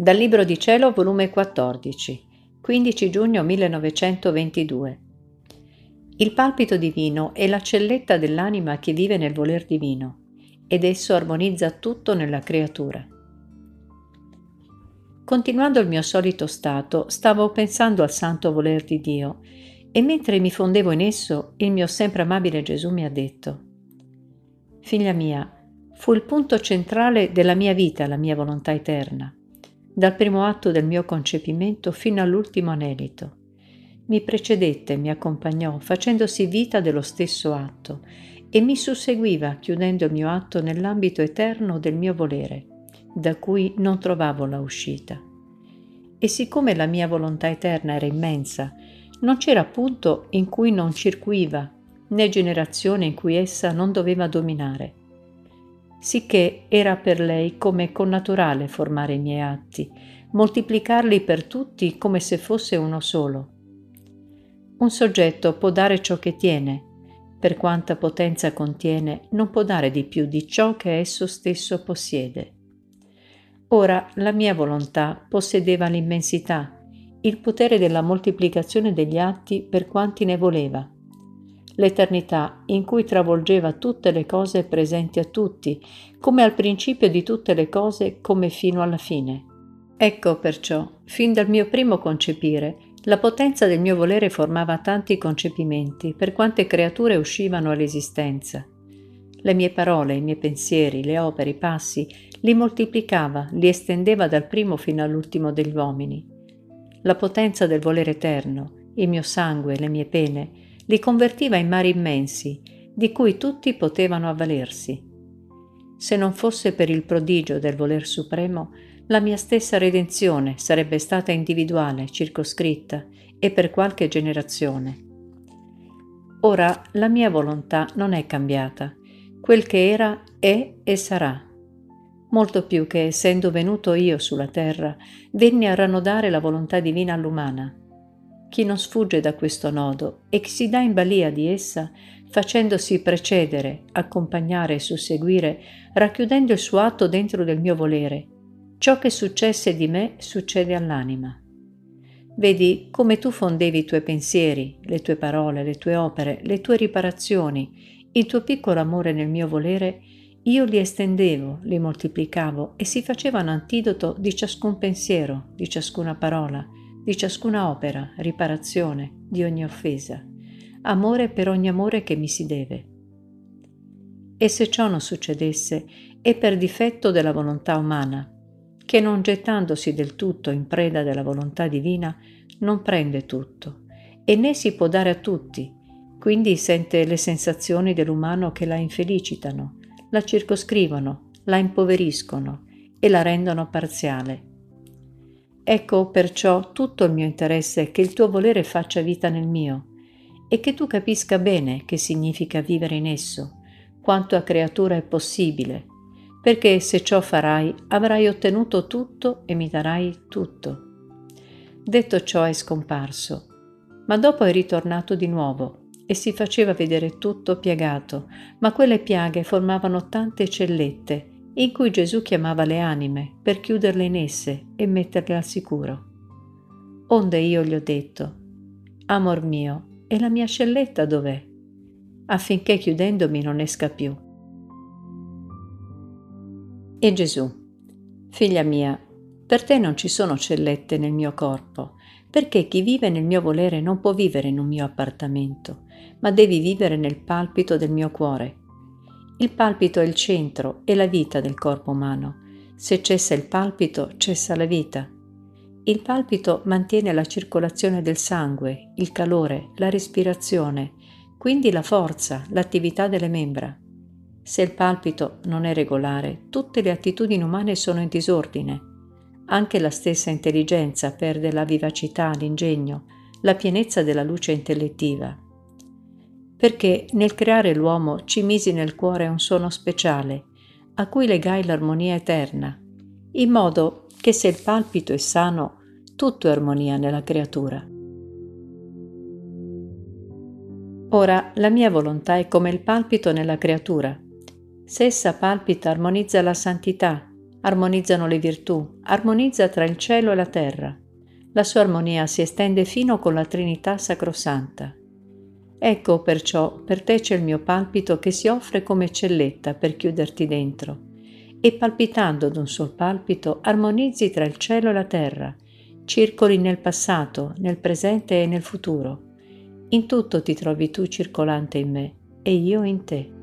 Dal Libro di Cielo, volume 14, 15 giugno 1922. Il palpito divino è la celletta dell'anima che vive nel voler divino ed esso armonizza tutto nella creatura. Continuando il mio solito stato, stavo pensando al santo voler di Dio e mentre mi fondevo in esso, il mio sempre amabile Gesù mi ha detto, Figlia mia, fu il punto centrale della mia vita la mia volontà eterna dal primo atto del mio concepimento fino all'ultimo anelito. Mi precedette, mi accompagnò, facendosi vita dello stesso atto, e mi susseguiva, chiudendo il mio atto nell'ambito eterno del mio volere, da cui non trovavo la uscita. E siccome la mia volontà eterna era immensa, non c'era punto in cui non circuiva, né generazione in cui essa non doveva dominare sicché era per lei come connaturale formare i miei atti, moltiplicarli per tutti come se fosse uno solo. Un soggetto può dare ciò che tiene, per quanta potenza contiene, non può dare di più di ciò che esso stesso possiede. Ora la mia volontà possedeva l'immensità, il potere della moltiplicazione degli atti per quanti ne voleva l'eternità in cui travolgeva tutte le cose presenti a tutti, come al principio di tutte le cose, come fino alla fine. Ecco perciò, fin dal mio primo concepire, la potenza del mio volere formava tanti concepimenti, per quante creature uscivano all'esistenza. Le mie parole, i miei pensieri, le opere, i passi, li moltiplicava, li estendeva dal primo fino all'ultimo degli uomini. La potenza del volere eterno, il mio sangue, le mie pene, li convertiva in mari immensi, di cui tutti potevano avvalersi. Se non fosse per il prodigio del voler supremo, la mia stessa redenzione sarebbe stata individuale, circoscritta e per qualche generazione. Ora la mia volontà non è cambiata, quel che era è e sarà. Molto più che essendo venuto io sulla terra, venni a ranodare la volontà divina all'umana chi non sfugge da questo nodo e chi si dà in balia di essa, facendosi precedere, accompagnare e susseguire, racchiudendo il suo atto dentro del mio volere, ciò che successe di me succede all'anima. Vedi come tu fondevi i tuoi pensieri, le tue parole, le tue opere, le tue riparazioni, il tuo piccolo amore nel mio volere, io li estendevo, li moltiplicavo e si facevano antidoto di ciascun pensiero, di ciascuna parola, di ciascuna opera, riparazione di ogni offesa, amore per ogni amore che mi si deve. E se ciò non succedesse, è per difetto della volontà umana, che non gettandosi del tutto in preda della volontà divina, non prende tutto, e né si può dare a tutti, quindi sente le sensazioni dell'umano che la infelicitano, la circoscrivono, la impoveriscono e la rendono parziale Ecco perciò tutto il mio interesse è che il tuo volere faccia vita nel mio e che tu capisca bene che significa vivere in esso, quanto a creatura è possibile, perché se ciò farai avrai ottenuto tutto e mi darai tutto. Detto ciò è scomparso, ma dopo è ritornato di nuovo e si faceva vedere tutto piegato, ma quelle piaghe formavano tante cellette in cui Gesù chiamava le anime per chiuderle in esse e metterle al sicuro. Onde io gli ho detto, Amor mio, e la mia scelletta dov'è? affinché chiudendomi non esca più. E Gesù, figlia mia, per te non ci sono cellette nel mio corpo, perché chi vive nel mio volere non può vivere in un mio appartamento, ma devi vivere nel palpito del mio cuore il palpito è il centro e la vita del corpo umano. Se cessa il palpito, cessa la vita. Il palpito mantiene la circolazione del sangue, il calore, la respirazione, quindi la forza, l'attività delle membra. Se il palpito non è regolare, tutte le attitudini umane sono in disordine. Anche la stessa intelligenza perde la vivacità, l'ingegno, la pienezza della luce intellettiva perché nel creare l'uomo ci misi nel cuore un suono speciale, a cui legai l'armonia eterna, in modo che se il palpito è sano, tutto è armonia nella creatura. Ora la mia volontà è come il palpito nella creatura. Se essa palpita armonizza la santità, armonizzano le virtù, armonizza tra il cielo e la terra. La sua armonia si estende fino con la Trinità Sacrosanta. Ecco perciò per te c'è il mio palpito che si offre come celletta per chiuderti dentro e palpitando d'un sol palpito armonizzi tra il cielo e la terra, circoli nel passato, nel presente e nel futuro. In tutto ti trovi tu circolante in me e io in te.